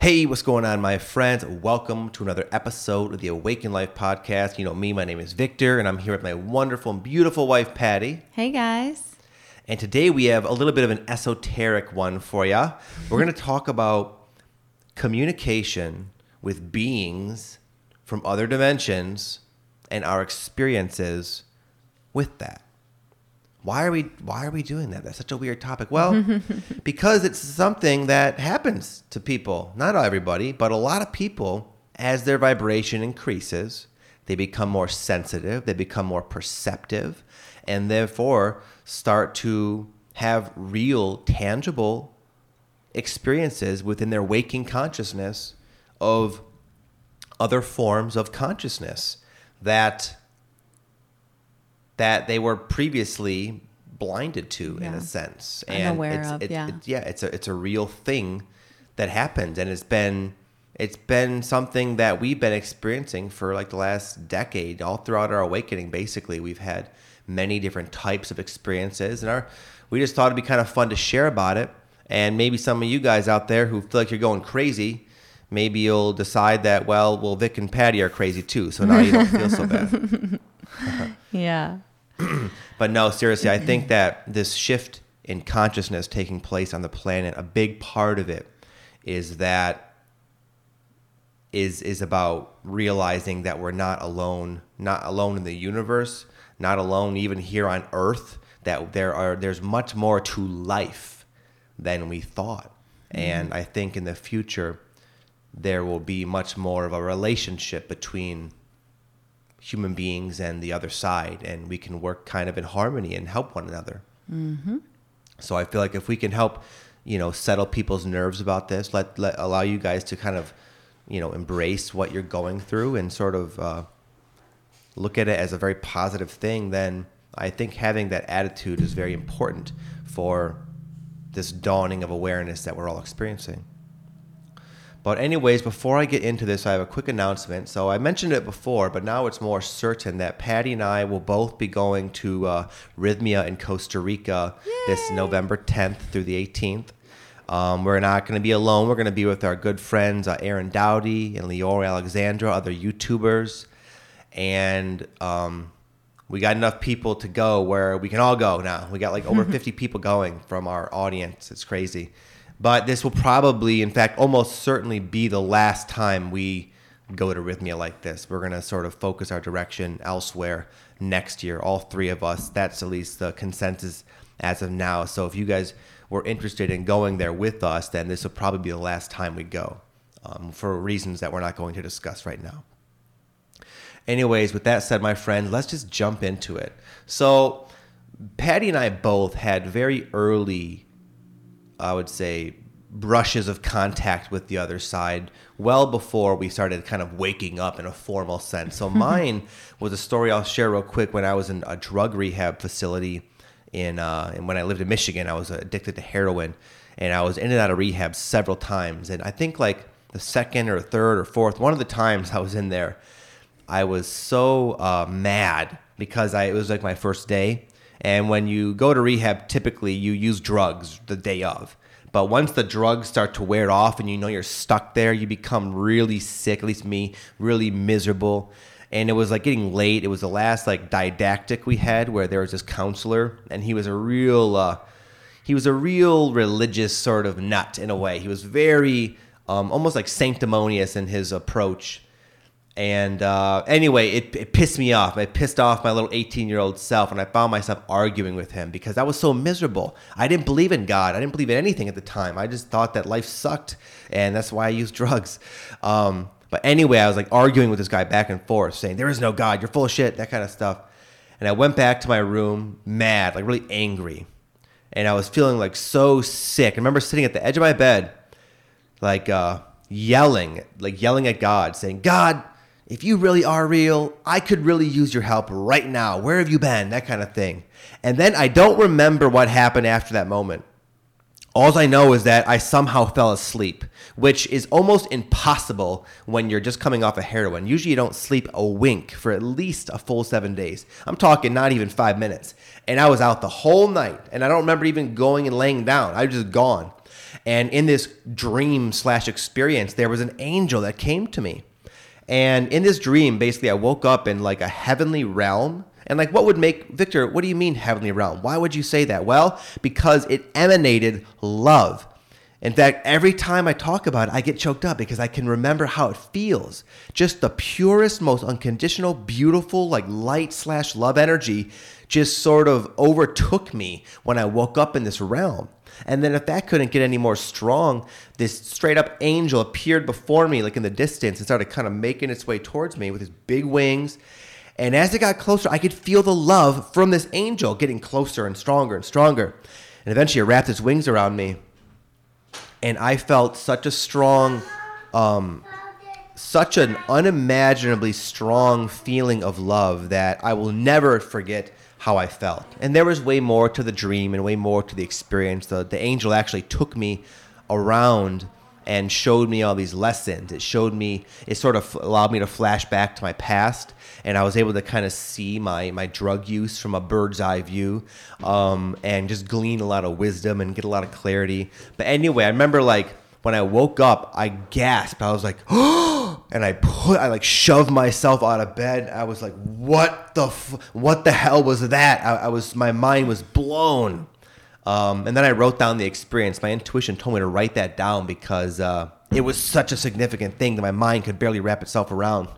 Hey, what's going on, my friends? Welcome to another episode of the Awaken Life podcast. You know me, my name is Victor, and I'm here with my wonderful and beautiful wife, Pattie. Hey, guys. And today we have a little bit of an esoteric one for you. We're going to talk about communication with beings from other dimensions and our experiences with that. Why are we why are we doing that? That's such a weird topic. Well, because it's something that happens to people. Not everybody, but a lot of people as their vibration increases, they become more sensitive, they become more perceptive, and therefore start to have real tangible experiences within their waking consciousness of other forms of consciousness that that they were previously blinded to in a sense. Unaware it's, of, it- yeah. it- yeah, it's a it's a real thing that happens, and it's been it's been something that we've been experiencing for like the last decade, all throughout our awakening. Basically, we've had many different types of experiences, and our we just thought it'd be kind of fun to share about it. And maybe some of you guys out there who feel like you're going crazy, maybe you'll decide that well, well, Vic and Pattie are crazy too, so now you don't feel so bad. Yeah. But no, seriously, I think that this shift in consciousness taking place on the planet, a big part of it is that is is about realizing that we're not alone, not alone in the universe, not alone even here on earth, that there are there's much more to life than we thought. Mm-hmm. And I think in the future there will be much more of a relationship between human beings and the other side, and we can work kind of in harmony and help one another. Mm-hmm. So I feel like if we can help, you know, settle people's nerves about this, let, let allow you guys to kind of, you know, embrace what you're going through and sort of uh, look at it as a very positive thing, then I think having that attitude is very important for this dawning of awareness that we're all experiencing. But anyways, before I get into this, I have a quick announcement. So I mentioned it before, but now it's more certain that Pattie and I will both be going to uh, Rythmia in Costa Rica this November 10th through the 18th. Um, we're not going to be alone. We're going to be with our good friends uh, Aaron Doughty and Leora Alexandra, other YouTubers, and um, we got enough people to go where we can all go now. We got like over 50 people going from our audience. It's crazy. But this will probably, in fact, almost certainly be the last time we go to Rythmia like this. We're going to sort of focus our direction elsewhere next year, all three of us. That's at least the consensus as of now. So if you guys were interested in going there with us, then this will probably be the last time we go um, for reasons that we're not going to discuss right now. Anyways, with that said, my friend, let's just jump into it. So, Pattie and I both had very early, I would say, brushes of contact with the other side well before we started kind of waking up in a formal sense. So, mine was a story I'll share real quick when I was in a drug rehab facility in, uh, and when I lived in Michigan, I was addicted to heroin and I was in and out of rehab several times. And I think like the second or third or fourth, one of the times I was in there, I was so uh, mad because I, it was like my first day. And when you go to rehab, typically you use drugs the day of. But once the drugs start to wear off and you know you're stuck there, you become really sick, at least me, really miserable. And it was like getting late. It was the last like didactic we had where there was this counselor and he was a real, uh, he was a real religious sort of nut in a way. He was very, um, almost like sanctimonious in his approach. And uh, anyway, it, it pissed me off. It pissed off my little 18 year old self, and I found myself arguing with him because I was so miserable. I didn't believe in God. I didn't believe in anything at the time. I just thought that life sucked, and that's why I used drugs. Um, but anyway, I was like arguing with this guy back and forth, saying, There is no God. You're full of shit, that kind of stuff. And I went back to my room mad, like really angry. And I was feeling like so sick. I remember sitting at the edge of my bed, like uh, yelling, like yelling at God, saying, God, if you really are real, I could really use your help right now. Where have you been? That kind of thing. And then I don't remember what happened after that moment. All I know is that I somehow fell asleep, which is almost impossible when you're just coming off of heroin. Usually you don't sleep a wink for at least a full seven days. I'm talking not even five minutes. And I was out the whole night, and I don't remember even going and laying down. I was just gone. And in this dream slash experience, there was an angel that came to me. And in this dream, basically, I woke up in like a heavenly realm. And like, what would make Victor? What do you mean heavenly realm? Why would you say that? Well, because it emanated love. In fact, every time I talk about it, I get choked up because I can remember how it feels. Just the purest, most unconditional, beautiful, like light slash love energy just sort of overtook me when I woke up in this realm. And then if that couldn't get any more strong, this straight up angel appeared before me, like in the distance, and started kind of making its way towards me with his big wings. And as it got closer, I could feel the love from this angel getting closer and stronger and stronger. And eventually it wrapped its wings around me. And I felt such a strong, um, such an unimaginably strong feeling of love that I will never forget how I felt. And there was way more to the dream and way more to the experience. The, the angel actually took me around and showed me all these lessons. It showed me, it sort of allowed me to flash back to my past, and I was able to kind of see my my drug use from a bird's eye view, um, and just glean a lot of wisdom and get a lot of clarity. But anyway, I remember like when I woke up, I gasped. I was like, oh, and I put, I like shoved myself out of bed. I was like, what the, f- what the hell was that? I, I was, my mind was blown. Um, and then I wrote down the experience. My intuition told me to write that down because uh, it was such a significant thing that my mind could barely wrap itself around.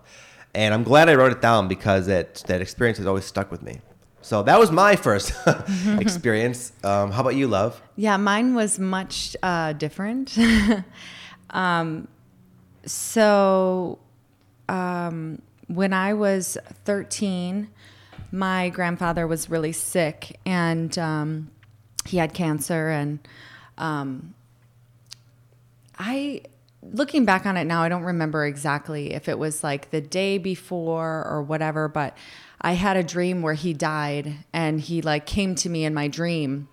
And I'm glad I wrote it down because that that experience has always stuck with me. So that was my first experience. Um, how about you, love? Yeah, mine was much uh, different. um, so um, when I was 13, my grandfather was really sick and um, he had cancer. And um, I, looking back on it now, I don't remember exactly if it was like the day before or whatever, but I had a dream where he died and he like came to me in my dream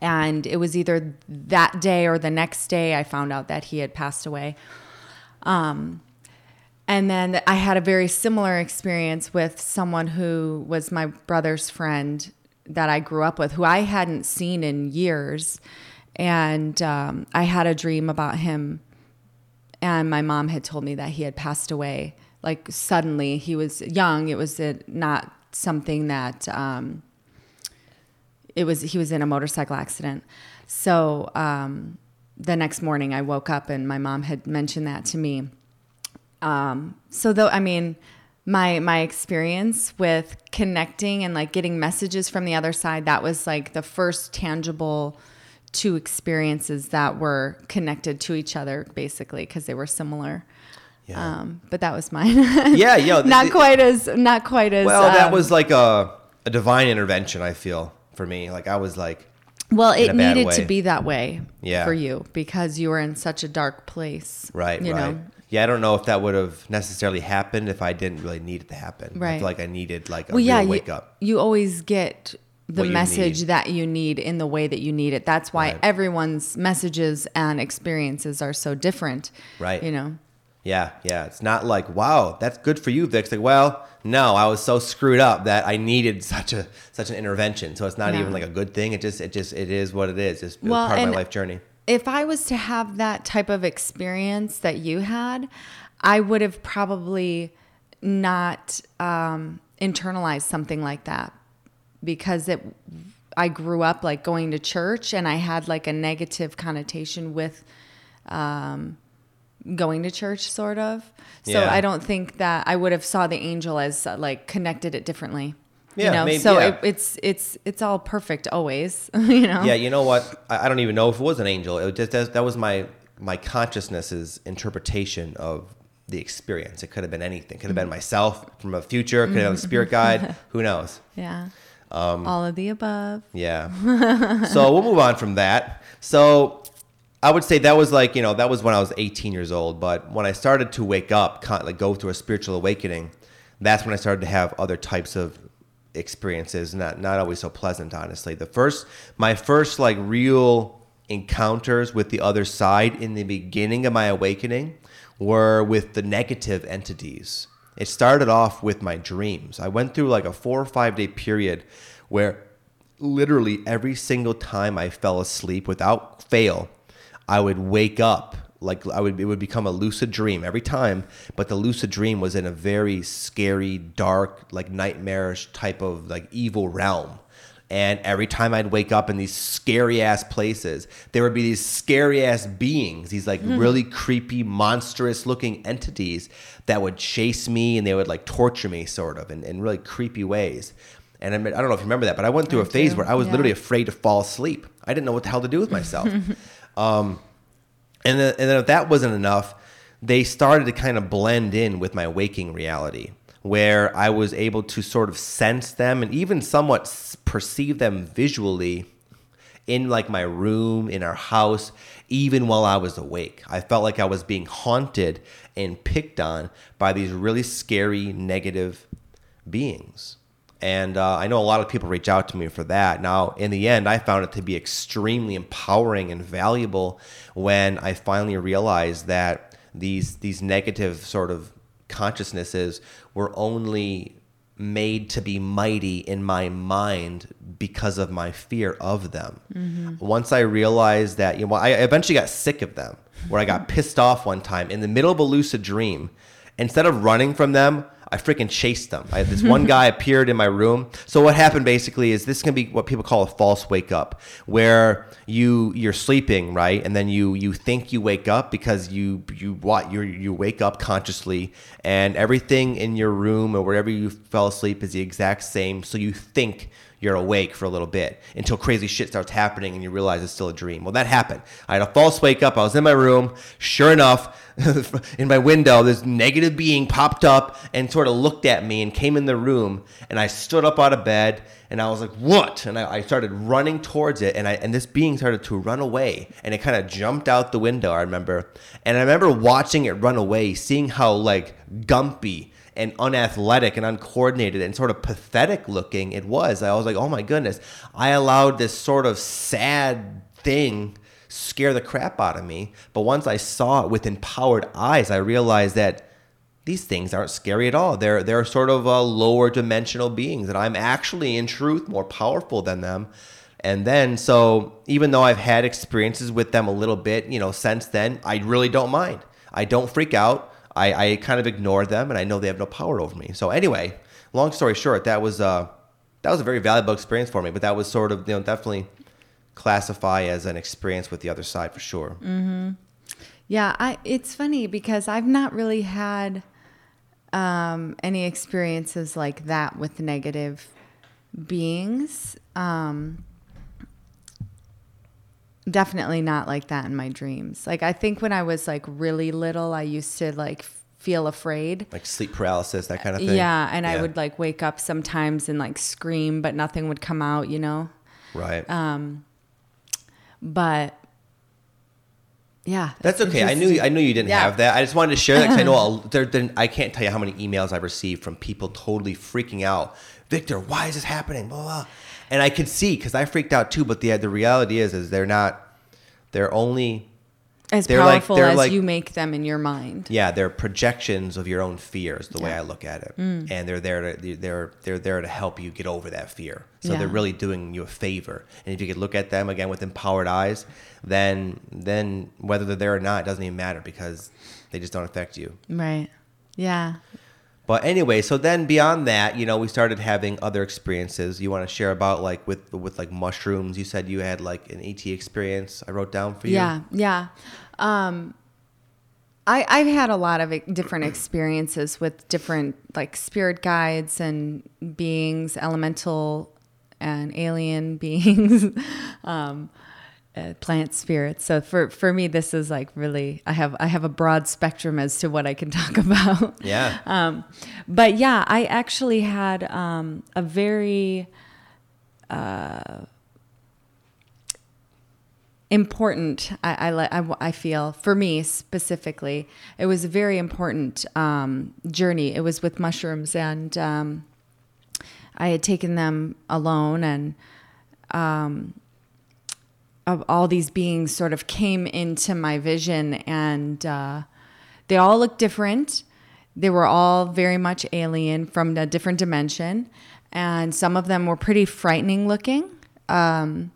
and it was either that day or the next day I found out that he had passed away. Um, and then I had a very similar experience with someone who was my brother's friend that I grew up with, who I hadn't seen in years. And um, I had a dream about him, and my mom had told me that he had passed away like suddenly he was young. It was not something that um, it was. He was in a motorcycle accident. So um, the next morning, I woke up and my mom had mentioned that to me. Um, so though, I mean, my my experience with connecting and like getting messages from the other side that was like the first tangible two experiences that were connected to each other basically because they were similar yeah. Um, but that was mine. yeah, yeah. not quite as not quite as. Well, that um, was like a a divine intervention. I feel for me, like I was like. Well, it needed way. to be that way. Yeah. For you because you were in such a dark place. Right. You right. know. Yeah, I don't know if that would have necessarily happened if I didn't really need it to happen. Right. I feel like I needed like a well, yeah, wake you, up. You always get the message that you need in the way that you need it. That's why right. everyone's messages and experiences are so different. Right. You know. Yeah, yeah. It's not like, wow, that's good for you, Vic. like, well, no, I was so screwed up that I needed such a such an intervention. So it's not yeah. even like a good thing. It just it just it is what it is. It's well, part of my life journey. If I was to have that type of experience that you had, I would have probably not um, internalized something like that because it I grew up like going to church and I had like a negative connotation with um, going to church sort of. So yeah. i don't think that i would have saw the angel as uh, like connected it differently. Yeah, you know? maybe, so yeah. it, it's it's it's all perfect always you know? Yeah you know what? I, I, don't even know if it was an angel. It just that, that was my my consciousness's interpretation of the experience. It could have been anything. Could have been mm-hmm. myself from a future. Could have been a spirit guide. Who knows? Yeah. Um, all of the above. yeah. So we'll move on from that. So I would say that was like you know that was when I was 18 years old. But when I started to wake up, like go through a spiritual awakening, that's when I started to have other types of experiences. Not not always so pleasant, honestly. The first, my first like real encounters with the other side in the beginning of my awakening were with the negative entities. It started off with my dreams. I went through like a four or five day period where literally every single time I fell asleep without fail I would wake up like I would it would become a lucid dream every time, but the lucid dream was in a very scary, dark, like nightmarish type of like evil realm. And every time I'd wake up in these scary ass places, there would be these scary ass beings, these like mm-hmm. really creepy, monstrous looking entities that would chase me and they would like torture me, sort of, in, in really creepy ways. And I, mean, I don't know if you remember that, but I went through I a phase do, where I was yeah. literally afraid to fall asleep. I didn't know what the hell to do with myself. um, and then, and then if that wasn't enough, they started to kind of blend in with my waking reality, where I was able to sort of sense them and even somewhat perceive them visually in like my room, in our house, even while I was awake. I felt like I was being haunted and picked on by these really scary, negative beings. And uh, I know a lot of people reach out to me for that. Now, in the end, I found it to be extremely empowering and valuable when I finally realized that these these negative sort of consciousnesses were only made to be mighty in my mind because of my fear of them. Once I realized that, you know, I eventually got sick of them, where I got pissed off one time in the middle of a lucid dream. Instead of running from them, I freaking chased them. I, this one guy appeared in my room. So what happened basically is this can be what people call a false wake up, where you you're sleeping right, and then you you think you wake up because you you what you you wake up consciously, and everything in your room or wherever you fell asleep is the exact same. So you think you're awake for a little bit until crazy shit starts happening and you realize it's still a dream. Well, that happened. I had a false wake up. I was in my room. Sure enough, in my window, this negative being popped up and sort of looked at me and came in the room. And I stood up out of bed and I was like, "What?" And I, I started running towards it, and I and this being started to run away, and it kind of jumped out the window. I remember, and I remember watching it run away, seeing how like gumpy and unathletic and uncoordinated and sort of pathetic looking it was. I was like, oh my goodness, I allowed this sort of sad thing scare the crap out of me. But once I saw it with empowered eyes, I realized that these things aren't scary at all. They're they're sort of uh, lower dimensional beings, and I'm actually, in truth, more powerful than them. And then, so even though I've had experiences with them a little bit, you know, since then, I really don't mind. I don't freak out. I, I kind of ignore them, and I know they have no power over me. So anyway, long story short, that was uh, that was a very valuable experience for me. But that was sort of you know definitely classify as an experience with the other side for sure. Yeah, I it's funny because I've not really had um, any experiences like that with negative beings. Um, definitely not like that in my dreams. Like I think when I was like really little, I used to like feel afraid. Like sleep paralysis, that kind of thing. Yeah, and I would like wake up sometimes and like scream, but nothing would come out, you know. right. Um, But yeah, That's okay. I knew I knew you didn't Yeah. have that. I just wanted to share that because I know I'll, there, there, I can't tell you how many emails I've received from people totally freaking out. Victor, why is this happening? Blah blah. And I could see because I freaked out too. But the the reality is, is they're not. They're only as they're like- powerful they're as like- you make them in your mind. yeah they're projections of your own fears. The way I look at it, Mm. and they're there to they're they're there to help you get over that fear. So Yeah. they're really doing you a favor. And if you could look at them again with empowered eyes, then then whether they're there or not it doesn't even matter because they just don't affect you. Right. Yeah. But anyway, so then beyond that, you know, we started having other experiences. You want to share about like with with like mushrooms? You said you had like an ET experience. I wrote down for you. Yeah, yeah. Um, I I've had a lot of different experiences with different like spirit guides and beings, elemental and alien beings, um, uh, plant spirits. So for for me, this is like really I have I have a broad spectrum as to what I can talk about. Yeah. Um, but yeah, I actually had um, a very uh, important. I, I, I, I feel for me specifically, it was a very important um, journey. It was with mushrooms, and um, I had taken them alone, and um, of all these beings sort of came into my vision, and uh, they all looked different. They were all very much alien from a different dimension, and some of them were pretty frightening looking. Um,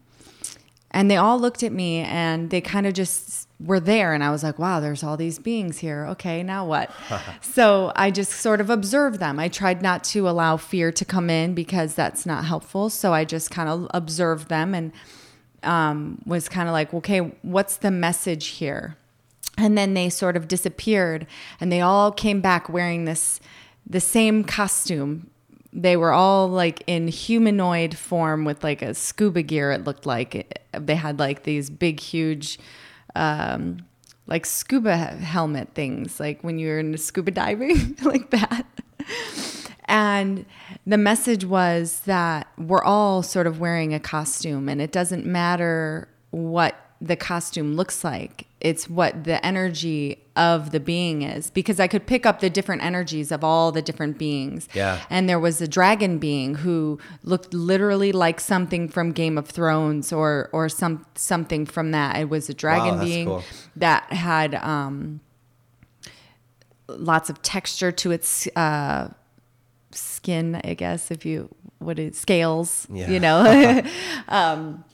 and they all looked at me and they kind of just were there and I was like, wow, there's all these beings here. Okay, now what? so I just sort of observed them. I tried not to allow fear to come in because that's not helpful. So I just kind of observed them and um, was kind of like, okay, what's the message here? And then they sort of disappeared and they all came back wearing this the same costume. They were all like in humanoid form with like a scuba gear it looked like. They had like these big huge um, like scuba helmet things like when you're in scuba diving like that and the message was that we're all sort of wearing a costume and it doesn't matter what the costume looks like. It's what the energy of the being is because I could pick up the different energies of all the different beings. Yeah. And there was a dragon being who looked literally like something from Game of Thrones or or some something from that. It was a dragon Wow, being cool. that had um lots of texture to its uh skin, I guess, if you what is scales, Yeah. you know. um,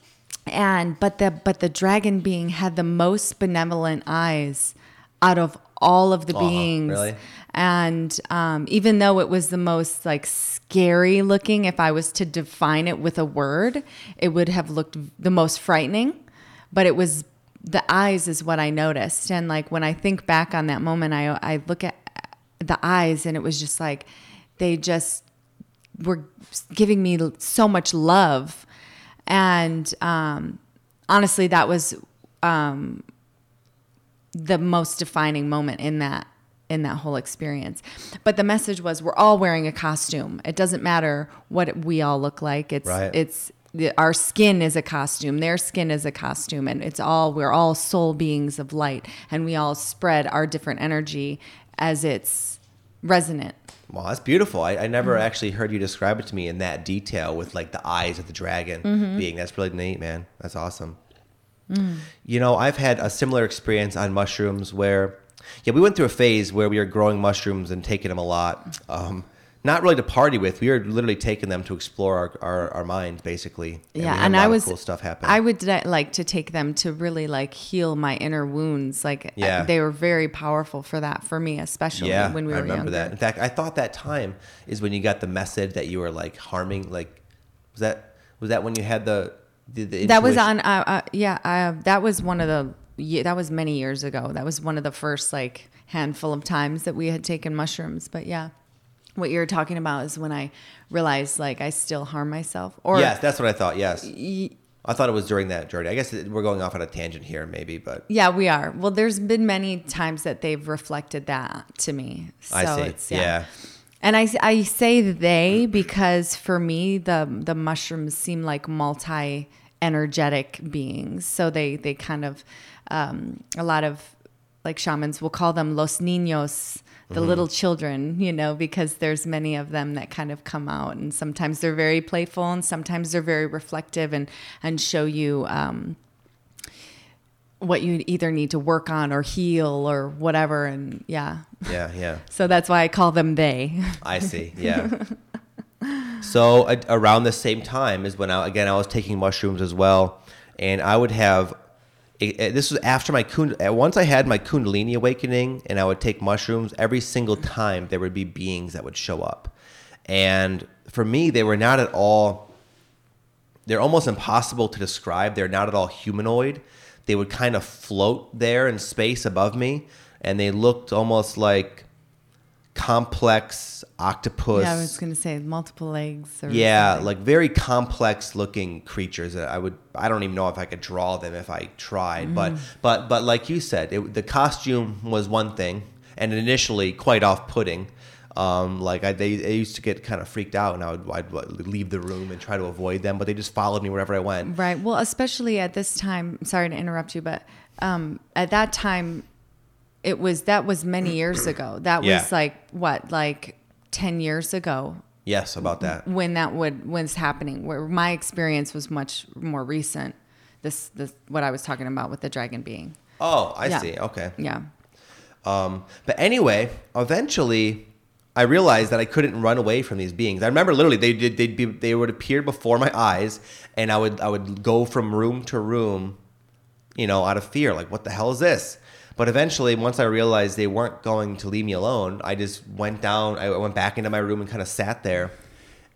and but the but the dragon being had the most benevolent eyes out of all of the Aw, beings. really? And um, even though it was the most like scary looking, if I was to define it with a word, it would have looked the most frightening. But it was the eyes is what I noticed. And like when I think back on that moment, I I look at the eyes and it was just like they just were giving me so much love. And um, honestly that was um, the most defining moment in that in that whole experience. But the message was we're all wearing a costume. It doesn't matter what we all look like. It's Right. it's the, our skin is a costume. Their skin is a costume. And it's all we're all soul beings of light. And we all spread our different energy as it's resonant Wow, that's beautiful. I, I never Mm-hmm. actually heard you describe it to me in that detail with like the eyes of the dragon Mm-hmm. being. That's really neat, man. That's awesome. Mm. You know, I've had a similar experience on mushrooms where, yeah, we went through a phase where we were growing mushrooms and taking them a lot. Um, not really to party with. We were literally taking them to explore our, our, our mind, basically. we yeah and i was cool stuff happen. i would like to take them to really like heal my inner wounds like Yeah. they were very powerful for that for me especially yeah, when we were I remember younger that. In fact, I thought that time is when you got the message that you were like harming. Like, was that was that when you had the the, the that was on uh, uh, yeah uh, that was one of the yeah, that was many years ago that was one of the first like handful of times that we had taken mushrooms but yeah what you're talking about is when i realized like i still harm myself or yes, that's what I thought. Yes, I thought it was during that journey. I guess we're going off on a tangent here, maybe, but yeah we are well there's been many times that they've reflected that to me so I see. it's yeah. And I, I say they because for me the the mushrooms seem like multi energetic beings. So they they kind of um, a lot of like shamans will call them los niños, the little children, you know, because there's many of them that kind of come out, and sometimes they're very playful, and sometimes they're very reflective, and and show you. Um, what you either need to work on or heal or whatever and yeah yeah, yeah. so that's why i call them they I see. Yeah. so a around the same time is when I again I was taking mushrooms as well, and I would have. It, this was after my kund. uh, Once I had my Kundalini awakening, and I would take mushrooms. Every single time there would be beings that would show up, and for me, they were not at all. They're almost impossible to describe. They're not at all humanoid. They would kind of float there in space above me, and they looked almost like complex octopus. Yeah, I was gonna say multiple legs. Or Yeah, something. like very complex looking creatures that I would I don't even know if I could draw them if I tried. But Mm. but but like you said, it, the costume was one thing and initially quite off-putting. Um, like I, they, they used to get kind of freaked out, and I would I'd leave the room and try to avoid them, but they just followed me wherever I went. right. Well, especially at this time. Sorry to interrupt you, but um, at that time, it was that was many years ago. That Yeah. was like what, like ten years ago Yes, about that. when that would was happening. Where my experience was much more recent. This this what I was talking about with the dragon being. Oh, I Yeah. see. Okay. Yeah. Um, but anyway, eventually, I realized that I couldn't run away from these beings. I remember literally they did they'd be they would appear before my eyes, and I would I would go from room to room, you know, out of fear, like, what the hell is this? But eventually, once I realized they weren't going to leave me alone, I just went down, I went back into my room and kind of sat there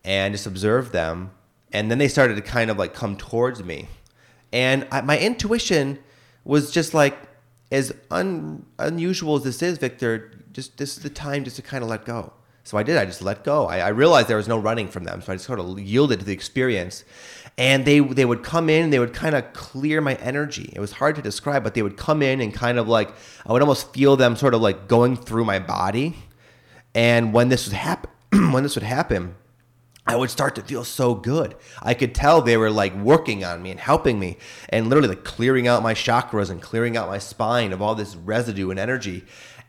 and just observed them. And then they started to kind of like come towards me. And I, my intuition was just like, as un, unusual as this is, Victor, just this is the time just to kind of let go. So I did. I just let go. I, I, realized there was no running from them, so I just sort of yielded to the experience. And they they would come in, and they would kind of clear my energy. It was hard to describe, but they would come in and kind of like I would almost feel them sort of like going through my body. And when this would happen, when this would happen, I would start to feel so good. I could tell they were like working on me and helping me and literally like clearing out my chakras and clearing out my spine of all this residue and energy.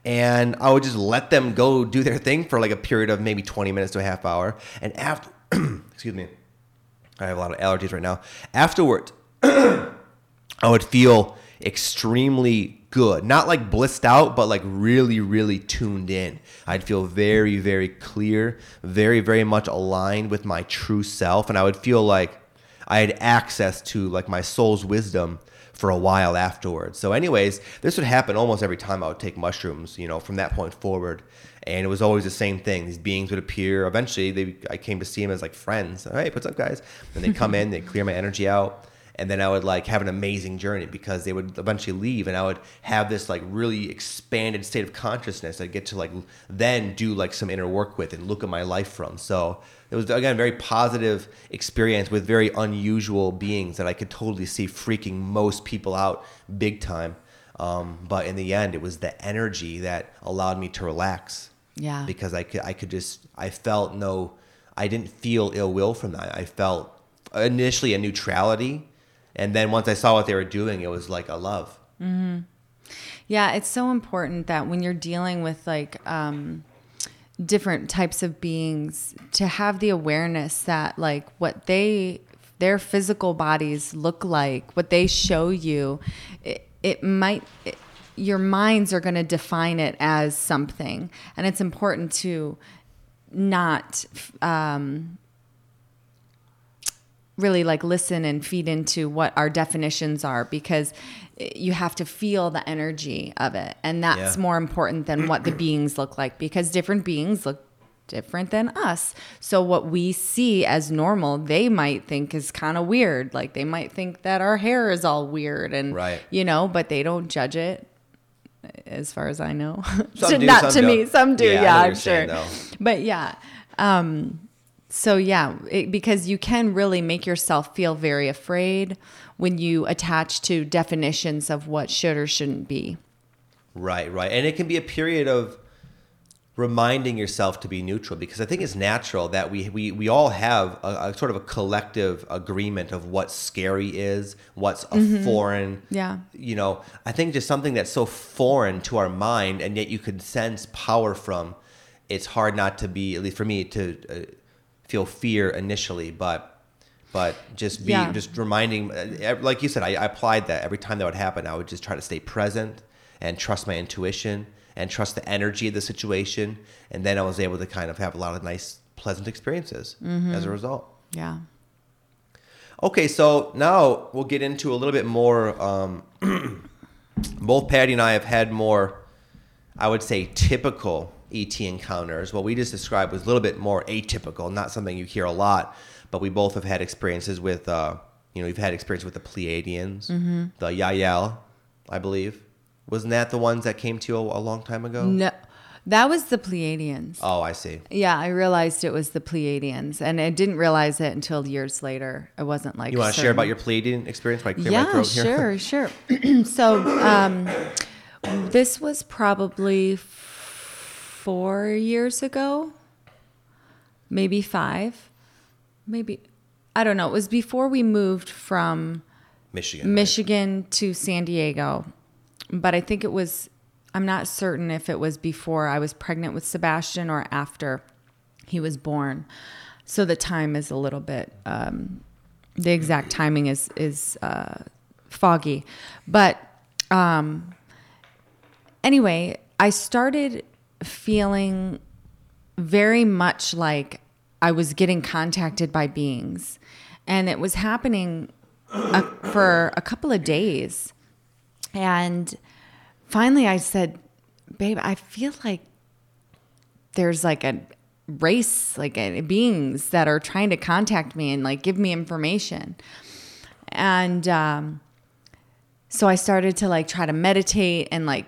And I would just let them go do their thing for like a period of maybe 20 minutes to a half hour. And after, excuse me, I have a lot of allergies right now. Afterward, I would feel extremely good. Not like blissed out, but like really, really tuned in. I'd feel very, very clear, very, very much aligned with my true self. And I would feel like I had access to like my soul's wisdom for a while afterwards. So, anyways, this would happen almost every time I would take mushrooms, you know, from that point forward. And it was always the same thing. These beings would appear. Eventually, they, I came to see them as like friends. Hey, what's up, guys? And they come in, they clear my energy out and then I would like have an amazing journey because they would eventually leave and I would have this like really expanded state of consciousness I get to like then do like some inner work with and look at my life from. So it was again a very positive experience with very unusual beings that I could totally see freaking most people out big time. Um, but in the end, it was the energy that allowed me to relax. Yeah. Because I could, I could just, I felt no, I didn't feel ill will from that. I felt initially a neutrality and then once I saw what they were doing, it was like a love. Mm-hmm. Yeah, it's so important that when you're dealing with like um, different types of beings, to have the awareness that like what they their physical bodies look like, what they show you, it, it might. It, your minds are going to define it as something, and it's important to not um, really like listen and feed into what our definitions are because you have to feel the energy of it and that's yeah. more important than what the beings look like because different beings look different than us so what we see as normal they might think is kind of weird like they might think that our hair is all weird and right. you know but they don't judge it as far as i know do, not to don't. me some do yeah, yeah i'm sure but yeah um so yeah, it, because you can really make yourself feel very afraid when you attach to definitions of what should or shouldn't be. Right, right. And it can be a period of reminding yourself to be neutral because I think it's natural that we we, we all have a, a sort of a collective agreement of what scary is, what's a mm-hmm. foreign. Yeah. You know, I think just something that's so foreign to our mind and yet you can sense power from. It's hard not to be, at least for me, to uh, feel fear initially, but but just be yeah. just reminding, uh, like you said, I, I applied that every time that would happen. I would just try to stay present and trust my intuition and trust the energy of the situation, and then I was able to kind of have a lot of nice, pleasant experiences mm-hmm. as a result. Yeah. Okay, so now we'll get into a little bit more. Um, both Pattie and I have had more, I would say, typical ET encounters. What we just described was a little bit more atypical, not something you hear a lot, but we both have had experiences with, uh, you know, we've had experience with the Pleiadians, mm-hmm. the Yahyel, I believe. Wasn't that the ones that came to you a, a long time ago? No. That was the Pleiadians. Oh, I see. Yeah, I realized it was the Pleiadians, and I didn't realize it until years later. It wasn't like you want to share about your Pleiadian experience? yeah, sure, sure. so um, this was probably four years ago, maybe five, maybe I don't know. It was before we moved from Michigan, Michigan right? to San Diego, but I think it was. I'm not certain if it was before I was pregnant with Sebastian or after he was born. So the time is a little bit. Um, the exact timing is is uh, foggy, but um, anyway, I started feeling very much like I was getting contacted by beings. And it was happening a, for a couple of days. And finally I said, babe, I feel like there's like a race, like a, beings that are trying to contact me and like give me information. And um, so I started to like try to meditate and like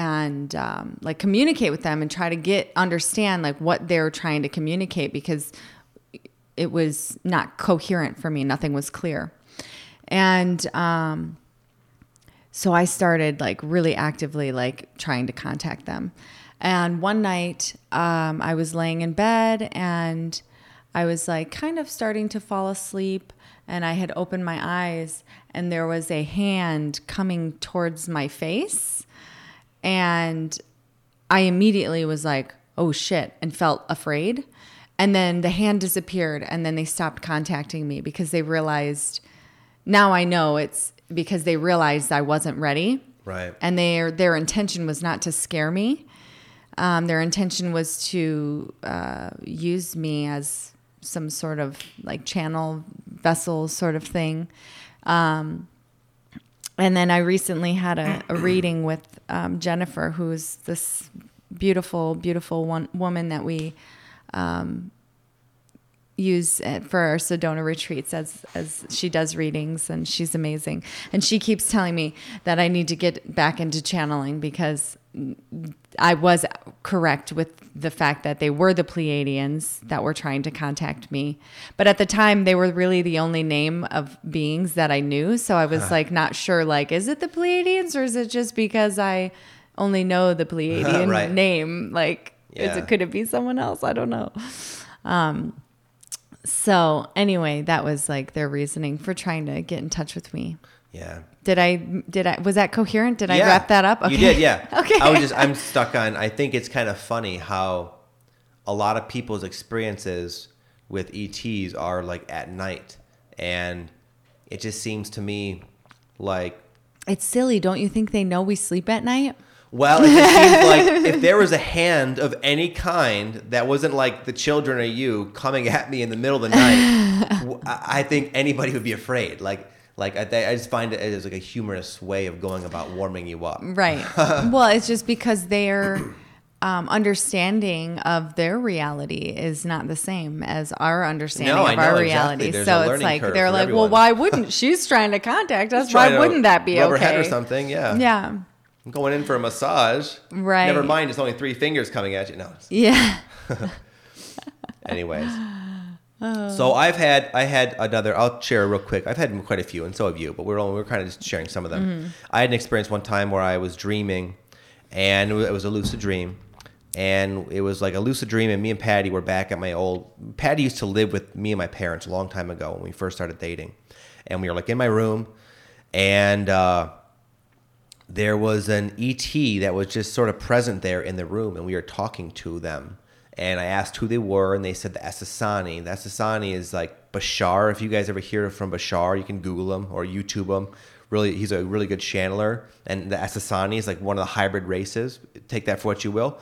and um, like communicate with them and try to get understand like what they're trying to communicate because it was not coherent for me. Nothing was clear, and um, so I started like really actively like trying to contact them. And one night, um, I was laying in bed and I was like kind of starting to fall asleep. And I had opened my eyes, and there was a hand coming towards my face. And I immediately was like, oh shit, and felt afraid. And then the hand disappeared, and then they stopped contacting me because they realized now I know it's because they realized I wasn't ready. Right. And their their intention was not to scare me. Um, their intention was to uh, use me as some sort of like channel vessel sort of thing. Um, and then I recently had a, a reading with um, Jennifer, who's this beautiful, beautiful one, woman that we um, use for our Sedona retreats as as she does readings and she's amazing. And she keeps telling me that I need to get back into channeling because I was correct with the fact that they were the Pleiadians that were trying to contact me. But at the time they were really the only name of beings that I knew, so I was like not sure like is it the Pleiadians or is it just because I only know the Pleiadian Right. name like is Yeah. it could it be someone else? I don't know. Um so anyway, that was like their reasoning for trying to get in touch with me. Yeah. Did I did I was that coherent? Did I wrap that up? You did, yeah. Okay. I was just I'm stuck on I think it's kind of funny how a lot of people's experiences with ETs are like at night and it just seems to me like It's silly, don't you think they know we sleep at night? Well, it just seems like if there was a hand of any kind that wasn't like the children or you coming at me in the middle of the night, I think anybody would be afraid. Like, like I, I just find it as like a humorous way of going about warming you up. Right. well, it's just because their um, understanding of their reality is not the same as our understanding No, of our know, exactly. reality. There's so it's like they're like, everyone. well, why wouldn't she's trying to contact us? Why wouldn't that be rub her okay? head or something? Yeah. Yeah. I'm going in for a massage. Right. Never mind, it's only three fingers coming at you. No. Yeah. Anyways. So I've had I had another. I'll share real quick. I've had quite a few, and so have you. But we're only, we're kind of just sharing some of them. Mm-hmm. I had an experience one time where I was dreaming, and it was a lucid dream, and it was like a lucid dream. And me and Pattie were back at my old. Pattie used to live with me and my parents a long time ago when we first started dating, and we were like in my room, and. uh there was an ET that was just sort of present there in the room, and we were talking to them. And I asked who they were, and they said the Essassani. The Essassani is like Bashar. If you guys ever hear from Bashar, you can Google him or YouTube him. Really, he's a really good channeler. And the Essassani is like one of the hybrid races. Take that for what you will.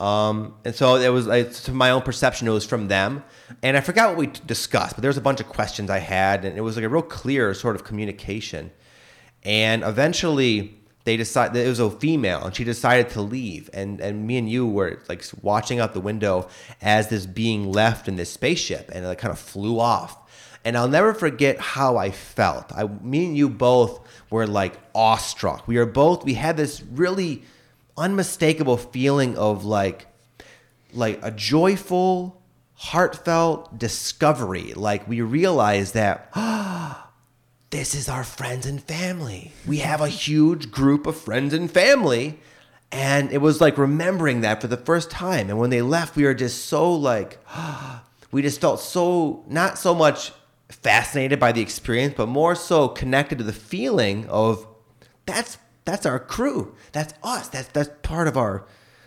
Um, and so it was like, to my own perception, it was from them. And I forgot what we discussed, but there was a bunch of questions I had, and it was like a real clear sort of communication. And eventually, they decided it was a female, and she decided to leave. And and me and you were like watching out the window as this being left in this spaceship, and it like kind of flew off. And I'll never forget how I felt. I, me and you both were like awestruck. We were both. We had this really unmistakable feeling of like like a joyful, heartfelt discovery. Like we realized that ah, this is our friends and family. We have a huge group of friends and family. And it was like remembering that for the first time. And when they left, we were just so like, we just felt so, not so much fascinated by the experience, but more so connected to the feeling of that's, that's our crew. That's us. That's, that's part of our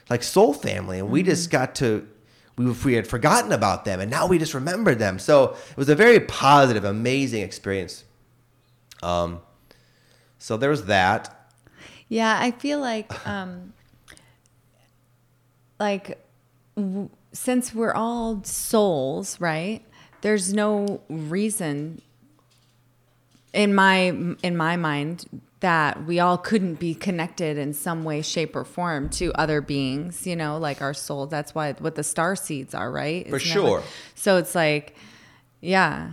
like soul family. And we mm-hmm. just got to, we, we had forgotten about them and now we just remembered them. So it was a very positive, amazing experience. Um, so there was that. Yeah, I feel like um like w- since we're all souls, right? There's no reason in my in my mind that we all couldn't be connected in some way, shape, or form to other beings, you know, like our soul. That's why what the star seeds are, right? For Isn't sure. so it's like, yeah,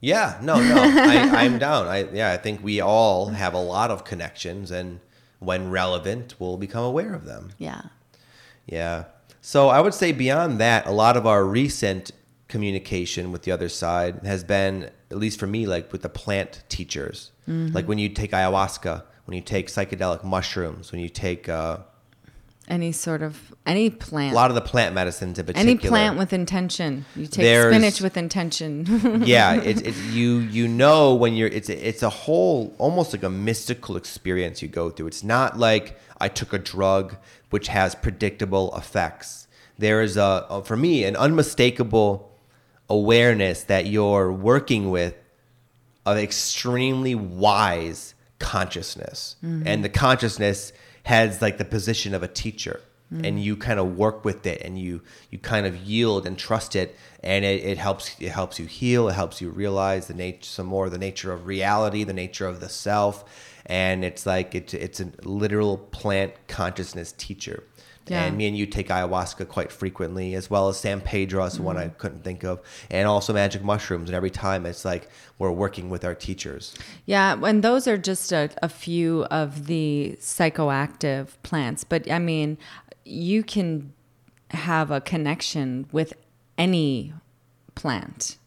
Yeah, no, no, I, I'm down. I yeah, I think we all have a lot of connections, and when relevant, we'll become aware of them. yeah, Yeah. So I would say beyond that, a lot of our recent communication with the other side has been, at least for me, like with the plant teachers. Like when you take ayahuasca, when you take psychedelic mushrooms, when you take uh, any sort of any plant, a lot of the plant medicines in particular. any plant with intention. You take There's- spinach with intention. yeah, it's it's you you know when you're it's a, it's a whole almost like a mystical experience you go through. It's not like I took a drug which has predictable effects. There is a, a for me an unmistakable awareness that you're working with of extremely wise consciousness, mm-hmm. and the consciousness has like the position of a teacher. Hmm. And you kind of work with it, and you you kind of yield and trust it, and it, it helps it helps you heal. It helps you realize the nature some more the nature of reality, the nature of the self, and it's like it's it's a literal plant consciousness teacher. Yeah. And me and you take ayahuasca quite frequently, as well as San Pedro, is one I mm-hmm. couldn't think of, and also magic mushrooms. And every time it's like we're working with our teachers. Yeah, and those are just a, a few of the psychoactive plants. But I mean, you can have a connection with any plant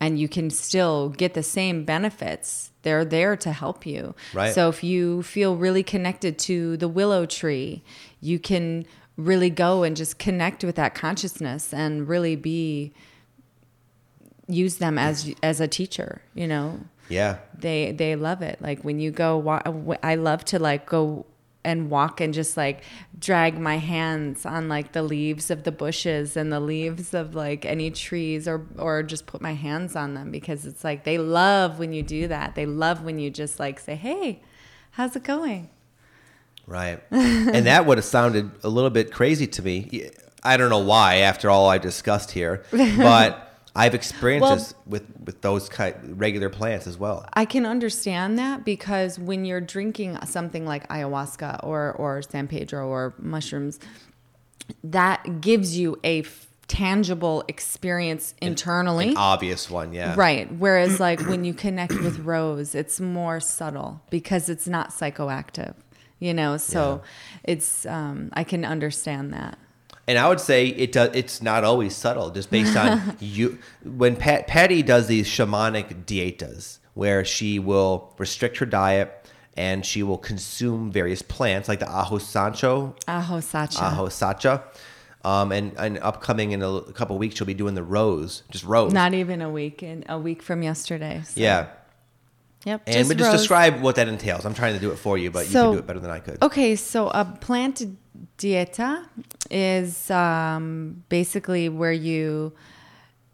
and you can still get the same benefits. They're there to help you. Right. So if you feel really connected to the willow tree, you can really go and just connect with that consciousness and really be use them as as a teacher, you know? Yeah, they they love it. Like when you go i love to like go and walk and just like drag my hands on like the leaves of the bushes and the leaves of like any trees or or just put my hands on them because it's like they love when you do that. They love when you just like say hey how's it going right. and that would have sounded a little bit crazy to me. I don't know why, after all I discussed here, but I've experienced Well- this with with those kind regular plants as well. I can understand that because when you're drinking something like ayahuasca or or San Pedro or mushrooms, that gives you a f- tangible experience internally. An obvious one, yeah. Right. Whereas like when you connect with rose, it's more subtle because it's not psychoactive. You know, so it's um I can understand that. And I would say it does. It's not always subtle, just based on you. When Pat, Pattie does these shamanic dietas, where she will restrict her diet and she will consume various plants, like the ajo sancho, ajo sacha. ajo sacha, um, and, and upcoming in a couple weeks she'll be doing the rose, just rose. Not even a week in a week from yesterday. So. yeah, Yep. and just rose. describe what that entails. I'm trying to do it for you, but you can do it better than I could. Okay, so a plant dieta is um, basically where you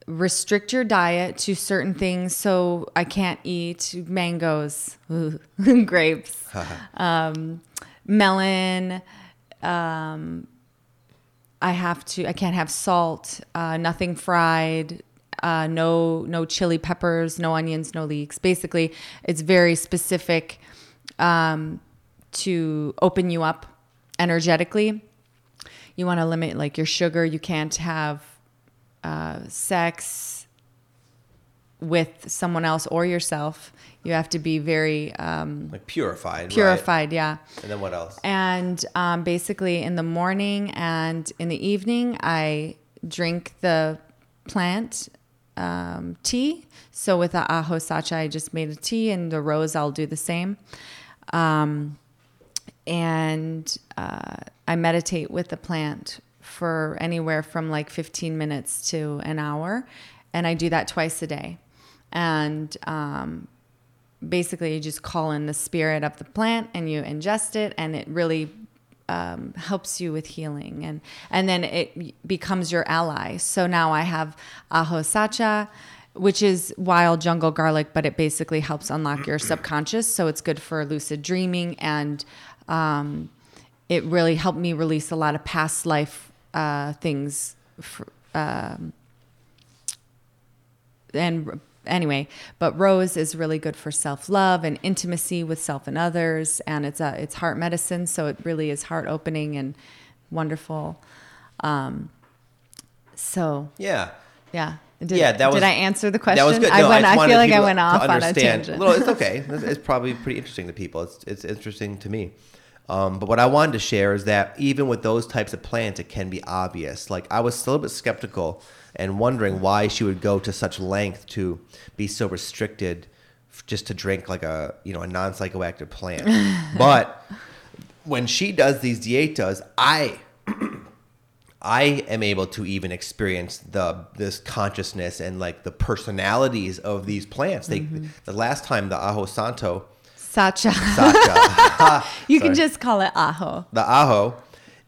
restrict your diet to certain things. So I can't eat mangoes, grapes, um, melon. Um, I have to. I can't have salt. Uh, nothing fried. Uh, no, no chili peppers. No onions. No leeks. Basically, it's very specific um, to open you up energetically. You want to limit like your sugar. You can't have uh, sex with someone else or yourself. You have to be very um, Like purified, right? purified. Yeah. And then what else? And um, basically, in the morning and in the evening, I drink the plant um, tea. So with the ajo sacha, I just made a tea, and the rose, I'll do the same. Um, and uh, I meditate with the plant for anywhere from like 15 minutes to an hour. And I do that twice a day. And um, basically you just call in the spirit of the plant and you ingest it and it really um, helps you with healing. And and then it becomes your ally. So now i have ajo sacha which is wild jungle garlic but it basically helps unlock your subconscious. So it's good for lucid dreaming. And um, it really helped me release a lot of past life uh, things for, um, and anyway, but rose is really good for self-love and intimacy with self and others and it's a it's heart medicine, so it really is heart opening and wonderful. Um so Yeah. yeah. Did, Yeah, that was- did I answer the question? That was good. I, went, just I, feel like I went off on a tangent. Well, it's okay. It's, it's probably pretty interesting to people. It's, it's interesting to me. Um, but what I wanted to share is that even with those types of plants, it can be obvious. Like I was still a bit skeptical and wondering why she would go to such length to be so restricted f- just to drink like a you know a non psychoactive plant. but when she does these dietas, I I am able to even experience the this consciousness and like the personalities of these plants. They the last time the ajo santo Sacha. sacha you can just call it ajo. the ajo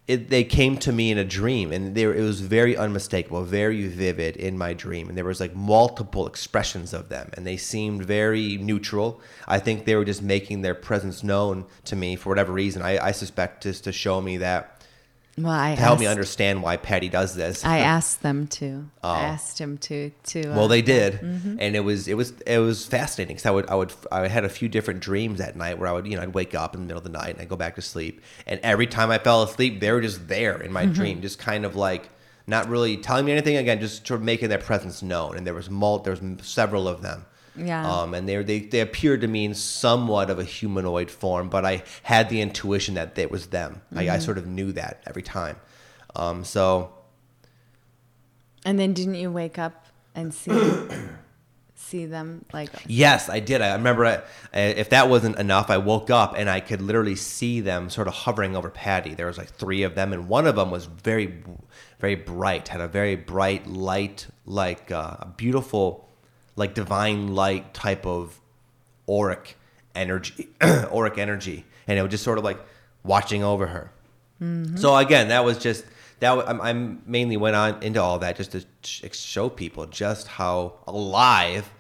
it, they came to me in a dream and they were, it was very unmistakable very vivid in my dream and there was like multiple expressions of them and they seemed very neutral i think they were just making their presence known to me for whatever reason i, I suspect just to show me that Well, I to help me understand why Pattie does this I asked them to. I asked him to. To. uh, Well, they did, Mm-hmm. and it was it was it was fascinating because I would I would I had a few different dreams that night where I would you know I'd wake up in the middle of the night and I'd go back to sleep, and every time I fell asleep, they were just there in my Mm-hmm. dream, just kind of like not really telling me anything again, just sort of making their presence known. And there was mul there was several of them. Yeah. Um, and they, they they appeared to me in somewhat of a humanoid form, but I had the intuition that it was them. I, Mm-hmm. I sort of knew that every time. Um, so And then didn't you wake up and see see them like? Yes, I did. I remember I, if that wasn't enough, I woke up and I could literally see them sort of hovering over Pattie. There was like three of them, and one of them was very, very bright. Had a very bright light, like uh, a beautiful, like divine light type of auric energy, auric energy, and it was just sort of like watching over her. Mm-hmm. So again, that was just that. I'm, I'm mainly went on into all that just to show people just how alive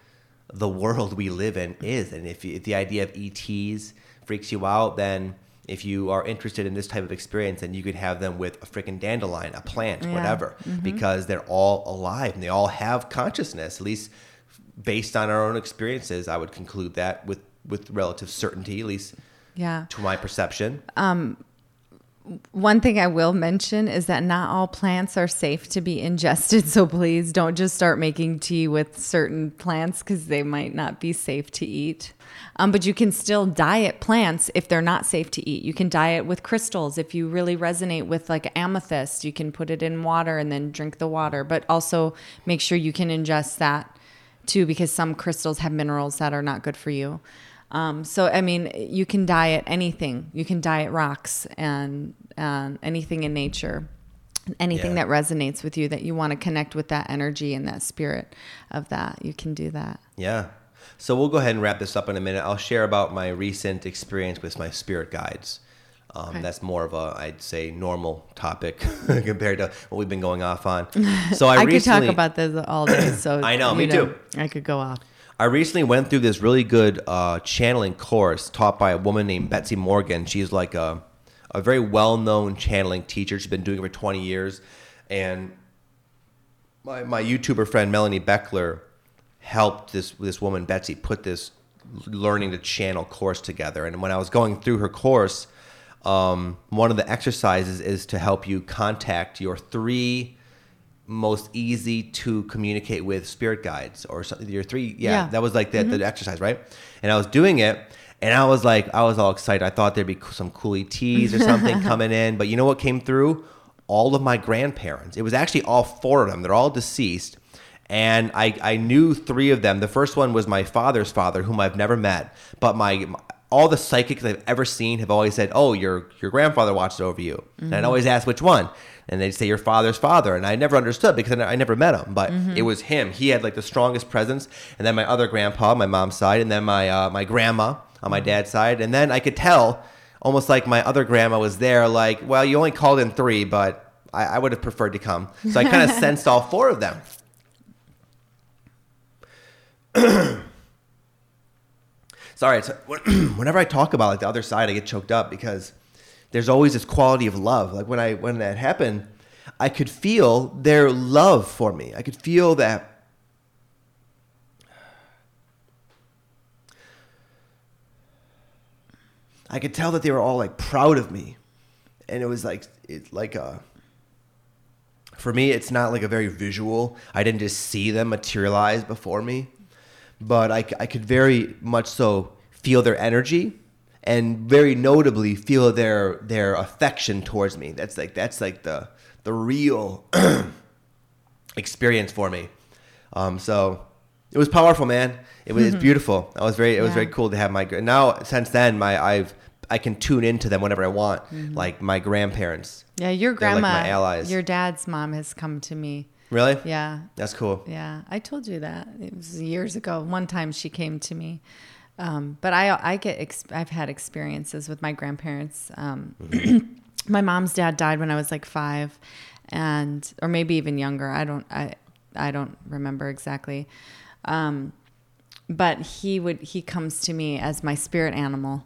the world we live in is, and if, if the idea of ETs freaks you out, then if you are interested in this type of experience, then you could have them with a freaking dandelion, a plant, Yeah. whatever, mm-hmm. because they're all alive and they all have consciousness. At least based on our own experiences, I would conclude that with with relative certainty, at least Yeah. to my perception. Um, One thing I will mention is that not all plants are safe to be ingested. So please don't just start making tea with certain plants because they might not be safe to eat. Um, but you can still diet plants if they're not safe to eat. You can diet with crystals. If you really resonate with like amethyst, you can put it in water and then drink the water. But also make sure you can ingest that too because some crystals have minerals that are not good for you. Um, so I mean, you can diet anything. You can diet rocks and and anything in nature, anything Yeah. that resonates with you that you want to connect with that energy and that spirit of that. You can do that. Yeah. So we'll go ahead and wrap this up in a minute. I'll share about my recent experience with my spirit guides. Um, Okay. That's more of a, I'd say, normal topic compared to what we've been going off on. So I, I, could talk about this all day. So I know, me too. I could go off. I recently went through this really good uh, channeling course taught by a woman named Betsy Morgan. She's like a, a very well known channeling teacher. She's been doing it for 20 years. And my, my YouTuber friend Melanie Beckler helped this, this woman, Betsy, put this learning to channel course together. And when I was going through her course, um, one of the exercises is to help you contact your three most easy to communicate with spirit guides or something. Your three, yeah, Yeah. that was like the, the exercise, right? And I was doing it, and I was like, I was all excited. I thought there'd be some cool ETs or something coming in, but you know what came through? All of my grandparents. It was actually all four of them. They're all deceased. And I, I knew three of them. The first one was my father's father, whom I've never met, but my, all the psychics I've ever seen have always said, "Oh, your your grandfather watched over you," and I'd always ask which one, and they'd say your father's father, and I never understood because I ne- I never met him, but it was him. He had like the strongest presence, and then my other grandpa, my mom's side, and then my uh, my grandma on my dad's side, and then I could tell almost like my other grandma was there, like, well, you only called in three, but I, I would have preferred to come, so I kind of sensed all four of them. sorry. whenever I talk about like the other side, I get choked up because there's always this quality of love. Like when I when that happened, I could feel their love for me. I could feel that. I could tell that they were all like proud of me, and it was like it's like a. For me, it's not like a very visual. I didn't just see them materialize before me but I, I could very much so feel their energy and very notably feel their their affection towards me. That's like that's like the the real experience for me. Um, so it was powerful, man. It was it's beautiful. I was very it was very cool to have my now since then my I've I can tune into them whenever I want. Mm-hmm. Like my grandparents. Yeah, your They're like grandma, my allies. your dad's mom has come to me. Really? Yeah, That's cool. yeah. I told you that it was years ago. One time she came to me, um, but I I get ex- I've had experiences with my grandparents. Um, my mom's dad died when I was like five, and or maybe even younger. I don't I I don't remember exactly. Um, but he would he comes to me as my spirit animal,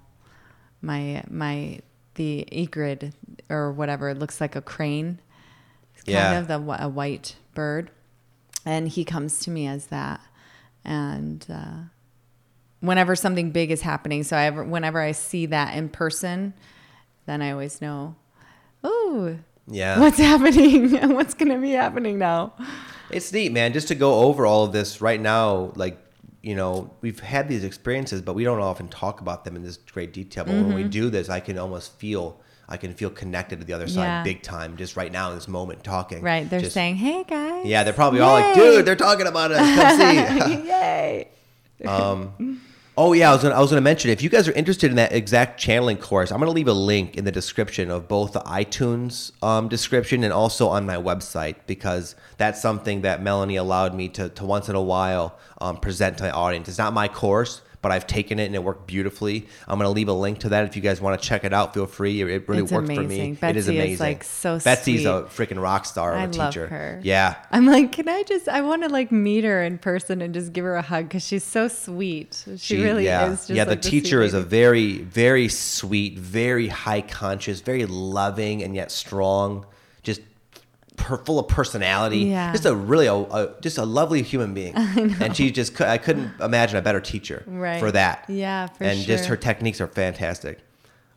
my my the egret or whatever. It looks like a crane. It's kind Yeah. of the a white bird, and he comes to me as that, and. Uh, whenever something big is happening. So I ever, whenever I see that in person, then I always know, oh, Yeah. what's happening? And what's going to be happening now? It's neat, man. Just to go over all of this right now, like you know, we've had these experiences, but we don't often talk about them in this great detail. But when Mm-hmm. we do this, I can almost feel, I can feel connected to the other side Yeah. big time, just right now in this moment, talking. Right. They're Just- saying, hey, guys. yeah, they're probably all like, dude, they're talking about us. Come see. Yay. Um, oh yeah, I was gonna, I was gonna mention if you guys are interested in that exact channeling course, I'm gonna leave a link in the description of both the iTunes um, description and also on my website because that's something that Melanie allowed me to, to once in a while um, present to my audience. It's not my course, but I've taken it and it worked beautifully. I'm gonna leave a link to that if you guys want to check it out. Feel free. It, really It's worked for me. It is amazing. it is amazing. like, so Betsy's a freaking rock star of I a love teacher. her. Yeah. I'm like, can I just, I want to like meet her in person and just give her a hug because she's so sweet. She, really yeah. is. Just yeah, the like teacher sweet is a very, very sweet, very high conscious, very loving and yet strong, per, full of personality. Yeah. Just a really, a, a, just a lovely human being. And she just, I couldn't imagine a better teacher Right. for that. Yeah, for and just her techniques are fantastic.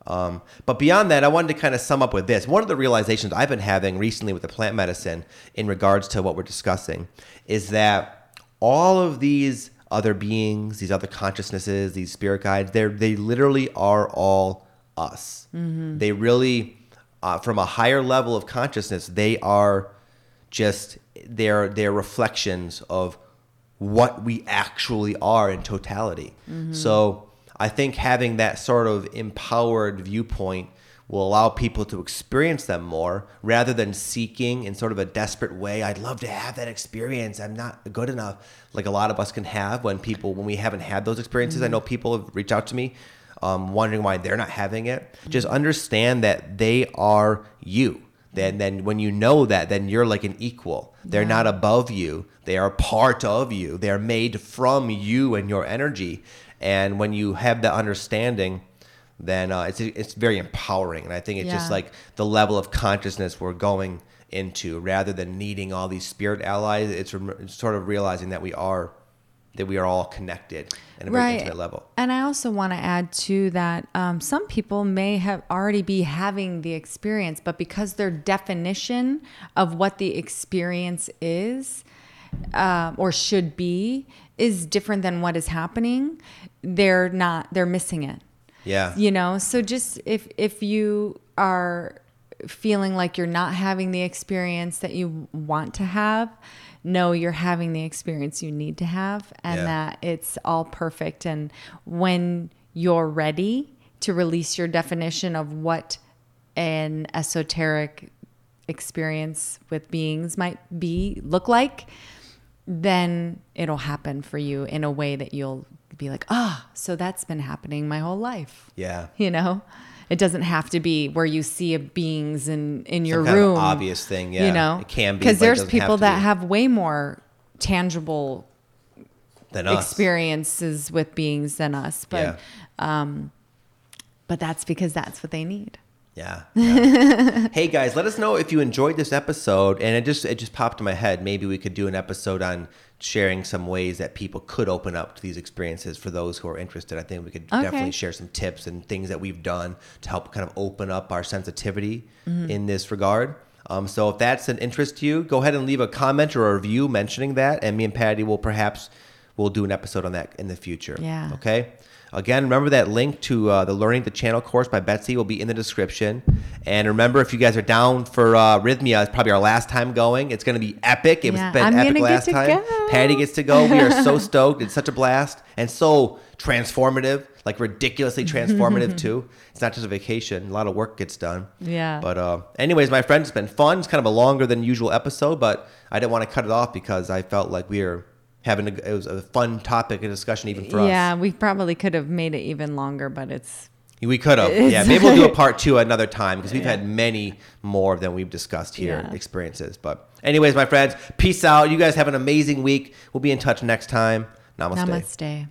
Um, but beyond that, I wanted to kind of sum up with this. One of the realizations I've been having recently with the plant medicine in regards to what we're discussing is that all of these other beings, these other consciousnesses, these spirit guides, they're, they literally are all us. They really, uh, from a higher level of consciousness, they are just they're they're reflections of what we actually are in totality. So I think having that sort of empowered viewpoint will allow people to experience them more rather than seeking in sort of a desperate way i'd love to have that experience. I'm not good enough. Like a lot of us can have when people when we haven't had those experiences. I know people have reached out to me um, wondering why they're not having it. Just understand that they are you. Then then when you know that then you're like an equal. They're not above you. They are part of you. They're made from you and your energy. And when you have that understanding then uh, it's it's very empowering. And i think it's just like the level of consciousness we're going into. Rather than needing all these spirit allies it's, it's sort of realizing that we are that we are all connected at a very intimate level And I also want to add to that um, some people may have already be having the experience, but because their definition of what the experience is um, or should be is different than what is happening, they're not. They're missing it. yeah You know, so just if if you are feeling like you're not having the experience that you want to have, know you're having the experience you need to have and Yeah. that it's all perfect and when you're ready to release your definition of what an esoteric experience with beings might be look like, then it'll happen for you in a way that you'll be like, ah, so that's been happening my whole life. yeah You know, it doesn't have to be where you see a beings in in your kind of room. obvious thing, yeah. You know, It can be, because there's doesn't have people that be. have way more tangible than us experiences with beings than us. But yeah um, but that's because that's what they need. Yeah. yeah. hey guys, let us know if you enjoyed this episode. And it just it just popped in my head. Maybe we could do an episode on sharing some ways that people could open up to these experiences for those who are interested. I think we could Okay. definitely share some tips and things that we've done to help kind of open up our sensitivity in this regard. Um, so if that's an interest to you, go ahead and leave a comment or a review mentioning that, and me and Pattie will perhaps we'll do an episode on that in the future. Yeah. Okay. Again, remember that link to uh, the Learning the Channel course by Betsy will be in the description. And remember, if you guys are down for uh, Rythmia, it's probably our last time going. It's going to be epic. It Yeah, was been I'm epic last time. go. Pattie gets to go. We are so stoked. It's such a blast and so transformative, like ridiculously transformative too. It's not just a vacation. A lot of work gets done. Yeah. But uh, anyways, my friends, it's been fun. It's kind of a longer than usual episode, but I didn't want to cut it off because I felt like we were having a, it was a fun topic of discussion even for us. yeah, we probably could have made it even longer, but it's We could have. It's- Yeah, maybe we'll do a part two another time because we've Yeah. had many more than we've discussed here Yeah. experiences. But, anyways, my friends, peace out. You guys have an amazing week. We'll be in touch next time. Namaste. namaste.